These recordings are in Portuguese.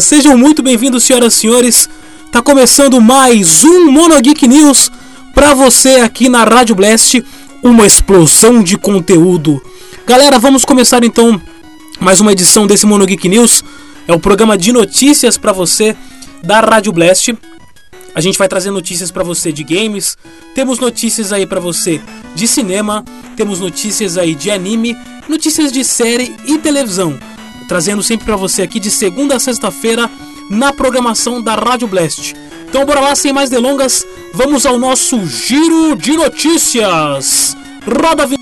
Sejam muito bem-vindos, senhoras e senhores. Tá começando mais um Monogeek News para você aqui na Rádio Blast, uma explosão de conteúdo. Galera, vamos começar então mais uma edição desse Monogeek News. É o programa de notícias para você da Rádio Blast. A gente vai trazer notícias para você de games, temos notícias aí para você de cinema, temos notícias aí de anime, notícias de série e televisão, trazendo sempre para você aqui de segunda a sexta-feira na programação da Rádio Blast. Então bora lá, sem mais delongas, vamos ao nosso giro de notícias. Roda a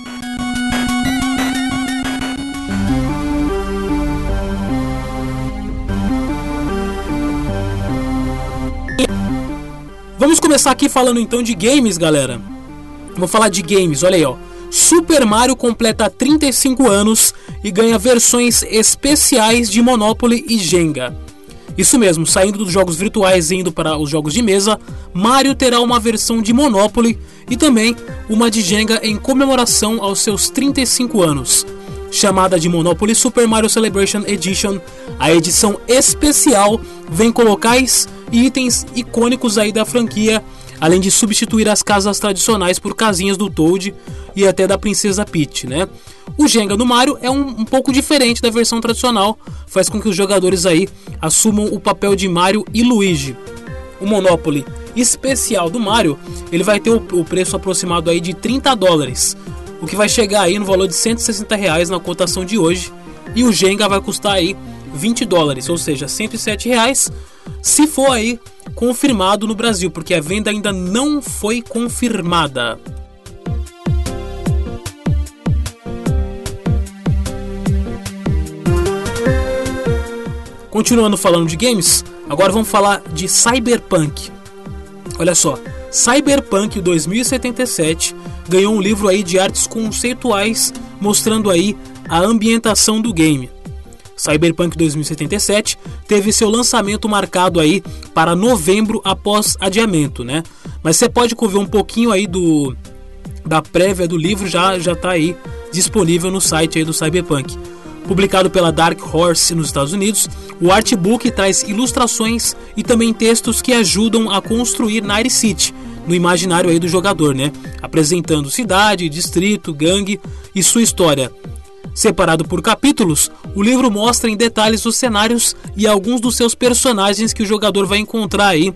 Vamos começar aqui falando então de games, galera. Vou falar de games, olha aí, ó. Super Mario completa 35 anos e ganha versões especiais de Monopoly e Jenga. Isso mesmo, saindo dos jogos virtuais e indo para os jogos de mesa, Mario terá uma versão de Monopoly e também uma de Jenga em comemoração aos seus 35 anos. Chamada de Monopoly Super Mario Celebration Edition, a edição especial vem com locais e itens icônicos aí da franquia, além de substituir as casas tradicionais por casinhas do Toad e até da Princesa Peach, né? O Jenga no Mario é um, um, pouco diferente da versão tradicional, faz com que os jogadores aí assumam o papel de Mario e Luigi. O Monopoly especial do Mario, ele vai ter o, o preço aproximado aí de 30 dólares, o que vai chegar aí no valor de 160 reais na cotação de hoje, e o Jenga vai custar aí 20 dólares, ou seja, 107 reais, se for aí confirmado no Brasil, porque a venda ainda não foi confirmada. Continuando falando de games, agora vamos falar de Cyberpunk. Olha só, Cyberpunk 2077 ganhou um livro aí de artes conceituais mostrando aí a ambientação do game. Cyberpunk 2077 teve seu lançamento marcado aí para novembro após adiamento, né? Mas você pode ver um pouquinho aí do da prévia do livro já já tá aí disponível no site aí do Cyberpunk. Publicado pela Dark Horse nos Estados Unidos, o artbook traz ilustrações e também textos que ajudam a construir Night City no imaginário aí do jogador, né? Apresentando cidade, distrito, gangue e sua história. Separado por capítulos, o livro mostra em detalhes os cenários e alguns dos seus personagens que o jogador vai encontrar aí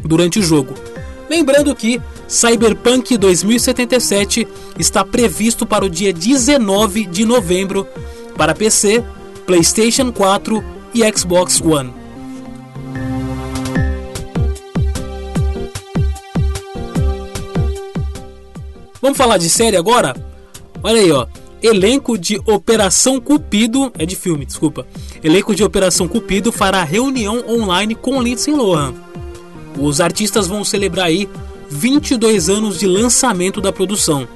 durante o jogo. Lembrando que Cyberpunk 2077 está previsto para o dia 19 de novembro para PC, PlayStation 4 e Xbox One. Vamos falar de série agora? Olha aí, ó. Elenco de Operação Cupido, é de filme, desculpa. Elenco de Operação Cupido fará reunião online com Lindsay Lohan. Os artistas vão celebrar aí 22 anos de lançamento da produção.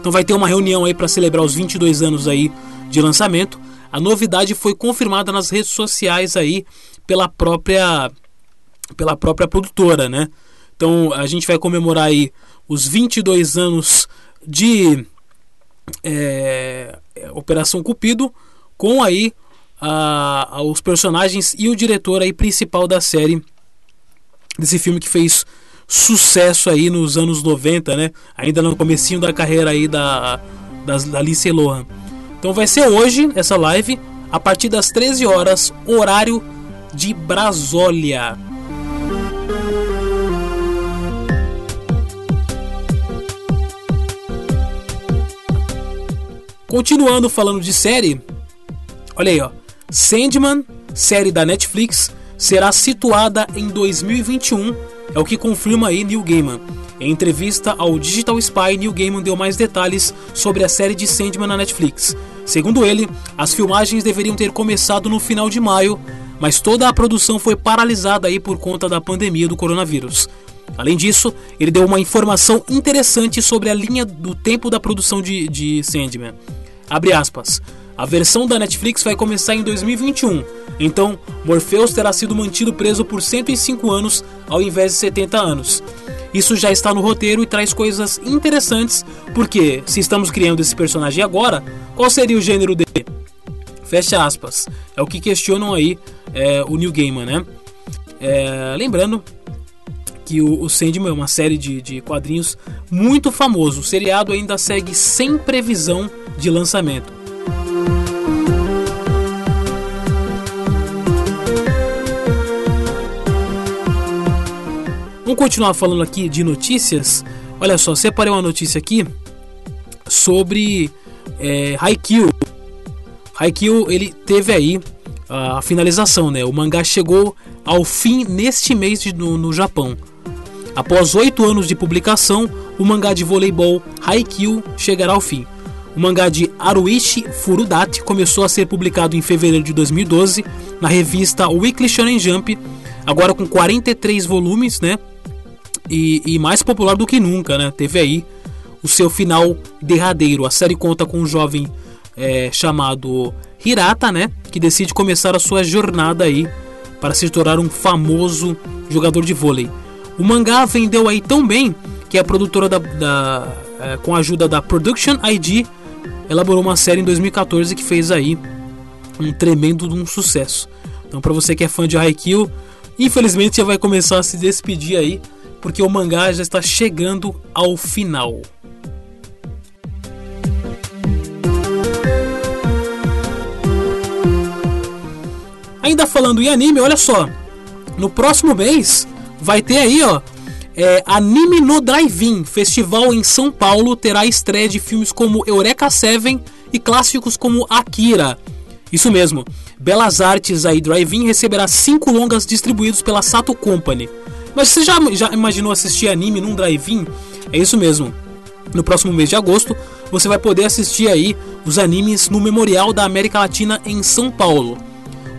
Então vai ter uma reunião aí para celebrar os 22 anos aí de lançamento. A novidade foi confirmada nas redes sociais aí pela própria pela própria produtora, né? Então a gente vai comemorar aí os 22 anos de é, Operação Cupido, com aí a, a, os personagens e o diretor aí principal da série desse filme que fez sucesso aí nos anos 90, né? Ainda no comecinho da carreira aí da da, da Lindsay Lohan. Então vai ser hoje essa live a partir das 13 horas, horário de Brasólia. Continuando falando de série, olha aí, ó. Sandman, série da Netflix, será situada em 2021, é o que confirma aí Neil Gaiman. Em entrevista ao Digital Spy, Neil Gaiman deu mais detalhes sobre a série de Sandman na Netflix. Segundo ele, as filmagens deveriam ter começado no final de maio, mas toda a produção foi paralisada aí por conta da pandemia do coronavírus. Além disso, ele deu uma informação interessante sobre a linha do tempo da produção de, de Sandman. Abre aspas. A versão da Netflix vai começar em 2021, então Morpheus terá sido mantido preso por 105 anos ao invés de 70 anos. Isso já está no roteiro e traz coisas interessantes, porque se estamos criando esse personagem agora, qual seria o gênero dele? Fecha aspas. É o que questionam aí é, o New Gaiman, né? É, lembrando que o, o Sandman é uma série de, de quadrinhos muito famoso. O seriado ainda segue sem previsão de lançamento. Vamos continuar falando aqui de notícias. Olha só, separei uma notícia aqui sobre é, Haikyuu. Haikyuu ele teve aí a finalização, né? O mangá chegou ao fim neste mês de, no, no Japão. Após oito anos de publicação, o mangá de voleibol Haikyuu chegará ao fim. O mangá de Haruichi Furudate começou a ser publicado em fevereiro de 2012 na revista Weekly Shonen Jump, agora com 43 volumes, né? E, e, mais popular do que nunca, né? Teve aí o seu final derradeiro. A série conta com um jovem é, chamado Hirata, né? Que decide começar a sua jornada aí para se tornar um famoso jogador de vôlei. O mangá vendeu aí tão bem que a produtora da, da é, com a ajuda da Production ID elaborou uma série em 2014 que fez aí um tremendo um sucesso. Então para você que é fã de Haikyuu, infelizmente já vai começar a se despedir aí, porque o mangá já está chegando ao final. Ainda falando em anime, olha só, no próximo mês vai ter aí, ó, é, Anime no Drive-In, festival em São Paulo, terá estreia de filmes como Eureka Seven e clássicos como Akira. Isso mesmo, Belas Artes aí Drive-In receberá cinco longas distribuídos pela Sato Company. Mas você já, já imaginou assistir anime num drive-in? É isso mesmo. No próximo mês de agosto, você vai poder assistir aí os animes no Memorial da América Latina em São Paulo.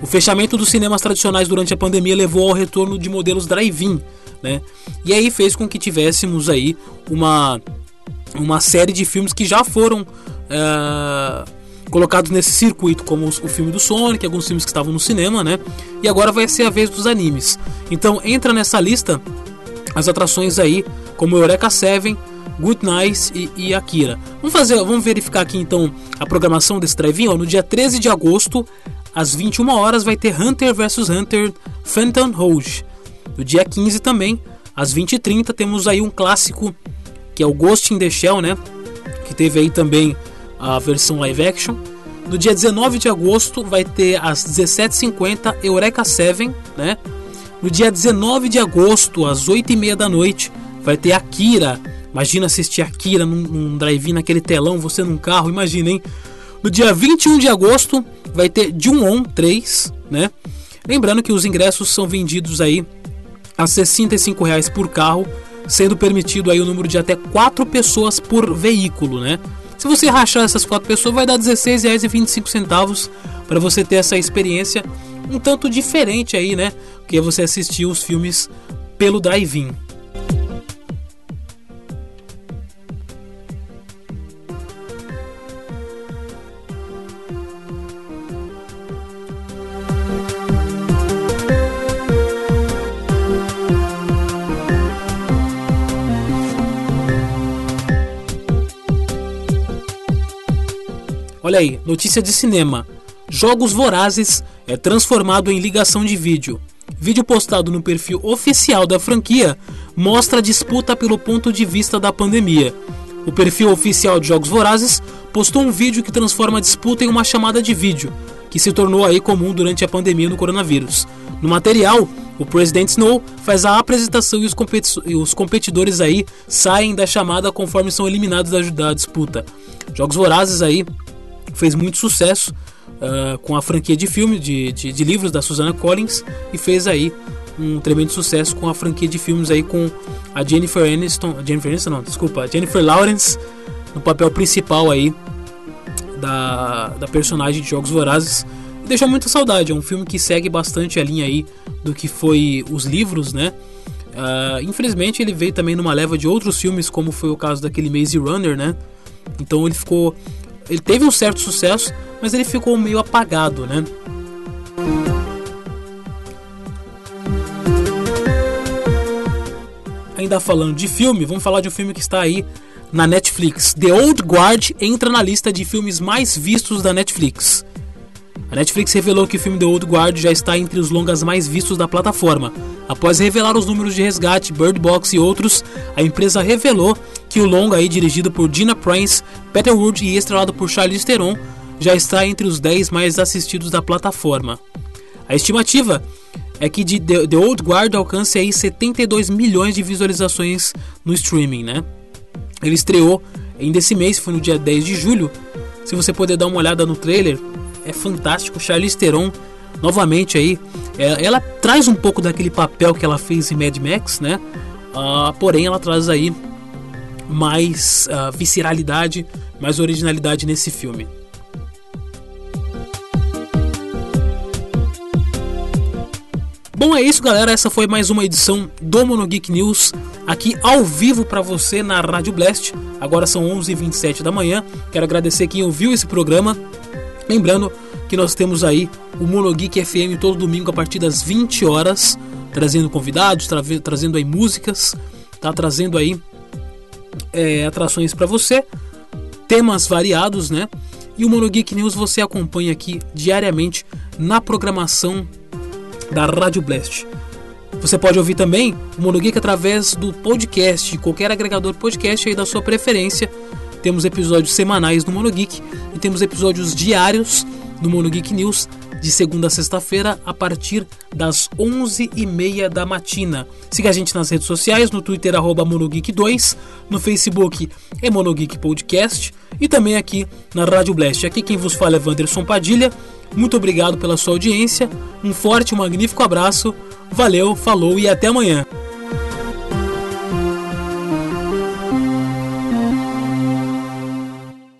O fechamento dos cinemas tradicionais durante a pandemia levou ao retorno de modelos drive-in, né? E aí fez com que tivéssemos aí uma, uma série de filmes que já foram é, colocados nesse circuito, como o filme do Sonic, alguns filmes que estavam no cinema, né? E agora vai ser a vez dos animes. Então entra nessa lista as atrações aí, como Eureka Seven, Good Night e, e, Akira. Vamos fazer, vamos verificar aqui então a programação desse drive-in. No dia 13 de agosto, às 21 horas vai ter Hunter vs Hunter Phantom Rouge. No dia 15 também, às 20h30, temos aí um clássico que é o Ghost in the Shell, né? Que teve aí também a versão live action. No dia 19 de agosto vai ter às 17h50 Eureka 7, né? No dia 19 de agosto, às 8h30 da noite, vai ter Akira. Imagina assistir Akira num, num drive-in naquele telão, você num carro, imagina, hein? No dia 21 de agosto vai ter Jun-On 3, né? Lembrando que os ingressos são vendidos aí a 65 reais por carro, sendo permitido aí o número de até 4 pessoas por veículo, né? Se você rachar essas 4 pessoas, vai dar R$ 16,25 para você ter essa experiência um tanto diferente aí, né? Que é você assistir os filmes pelo drive-in. Olha aí, notícia de cinema. Jogos Vorazes é transformado em ligação de vídeo. Vídeo postado no perfil oficial da franquia mostra a disputa pelo ponto de vista da pandemia. O perfil oficial de Jogos Vorazes postou um vídeo que transforma a disputa em uma chamada de vídeo, que se tornou aí comum durante a pandemia no coronavírus. No material, o presidente Snow faz a apresentação e os, competi os competidores aí saem da chamada conforme são eliminados da, da disputa. Jogos Vorazes aí fez muito sucesso uh, com a franquia de filmes, de, de, de, livros da Susana Collins e fez aí um tremendo sucesso com a franquia de filmes aí com a Jennifer Aniston, Jennifer Aniston não, desculpa, Jennifer Lawrence no papel principal aí da, da personagem de Jogos Vorazes e deixa muita saudade, é um filme que segue bastante a linha aí do que foi os livros, né? Uh, infelizmente ele veio também numa leva de outros filmes, como foi o caso daquele Maze Runner, né? Então ele ficou ele teve um certo sucesso, mas ele ficou meio apagado, né? Ainda falando de filme, vamos falar de um filme que está aí na Netflix. The Old Guard entra na lista de filmes mais vistos da Netflix. Netflix revelou que o filme The Old Guard já está entre os longas mais vistos da plataforma. Após revelar os números de resgate, Bird Box e outros, a empresa revelou que o longa, aí, dirigido por Gina Prince, Peter Wood e estrelado por Charlize Theron, já está entre os 10 mais assistidos da plataforma. A estimativa é que The Old Guard alcance aí 72 milhões de visualizações no streaming, né? Ele estreou ainda esse mês, foi no dia 10 de julho. Se você puder dar uma olhada no trailer, é fantástico. Charlize Theron, novamente aí, é, ela traz um pouco daquele papel que ela fez em Mad Max, né? Uh, porém, ela traz aí mais uh, visceralidade, mais originalidade nesse filme. Bom, é isso, galera. Essa foi mais uma edição do Mono Geek News, aqui ao vivo para você na Rádio Blast. Agora são 11h27 da manhã. Quero agradecer quem ouviu esse programa. Lembrando que nós temos aí o Mono Geek FM todo domingo a partir das 20 horas, trazendo convidados, tra trazendo aí músicas, tá trazendo aí é, atrações para você, temas variados, né? E o Mono Geek News você acompanha aqui diariamente na programação da Rádio Blast. Você pode ouvir também o Monogeek através do podcast, qualquer agregador podcast aí da sua preferência. Temos episódios semanais no Monogeek e temos episódios diários no Monogeek News de segunda a sexta-feira a partir das 11h30 da matina. Siga a gente nas redes sociais, no Twitter arroba Monogeek2, no Facebook é Monogeek Podcast e também aqui na Rádio Blast. Aqui quem vos fala é Wanderson Padilha. Muito obrigado pela sua audiência, um forte e magnífico abraço, valeu, falou e até amanhã.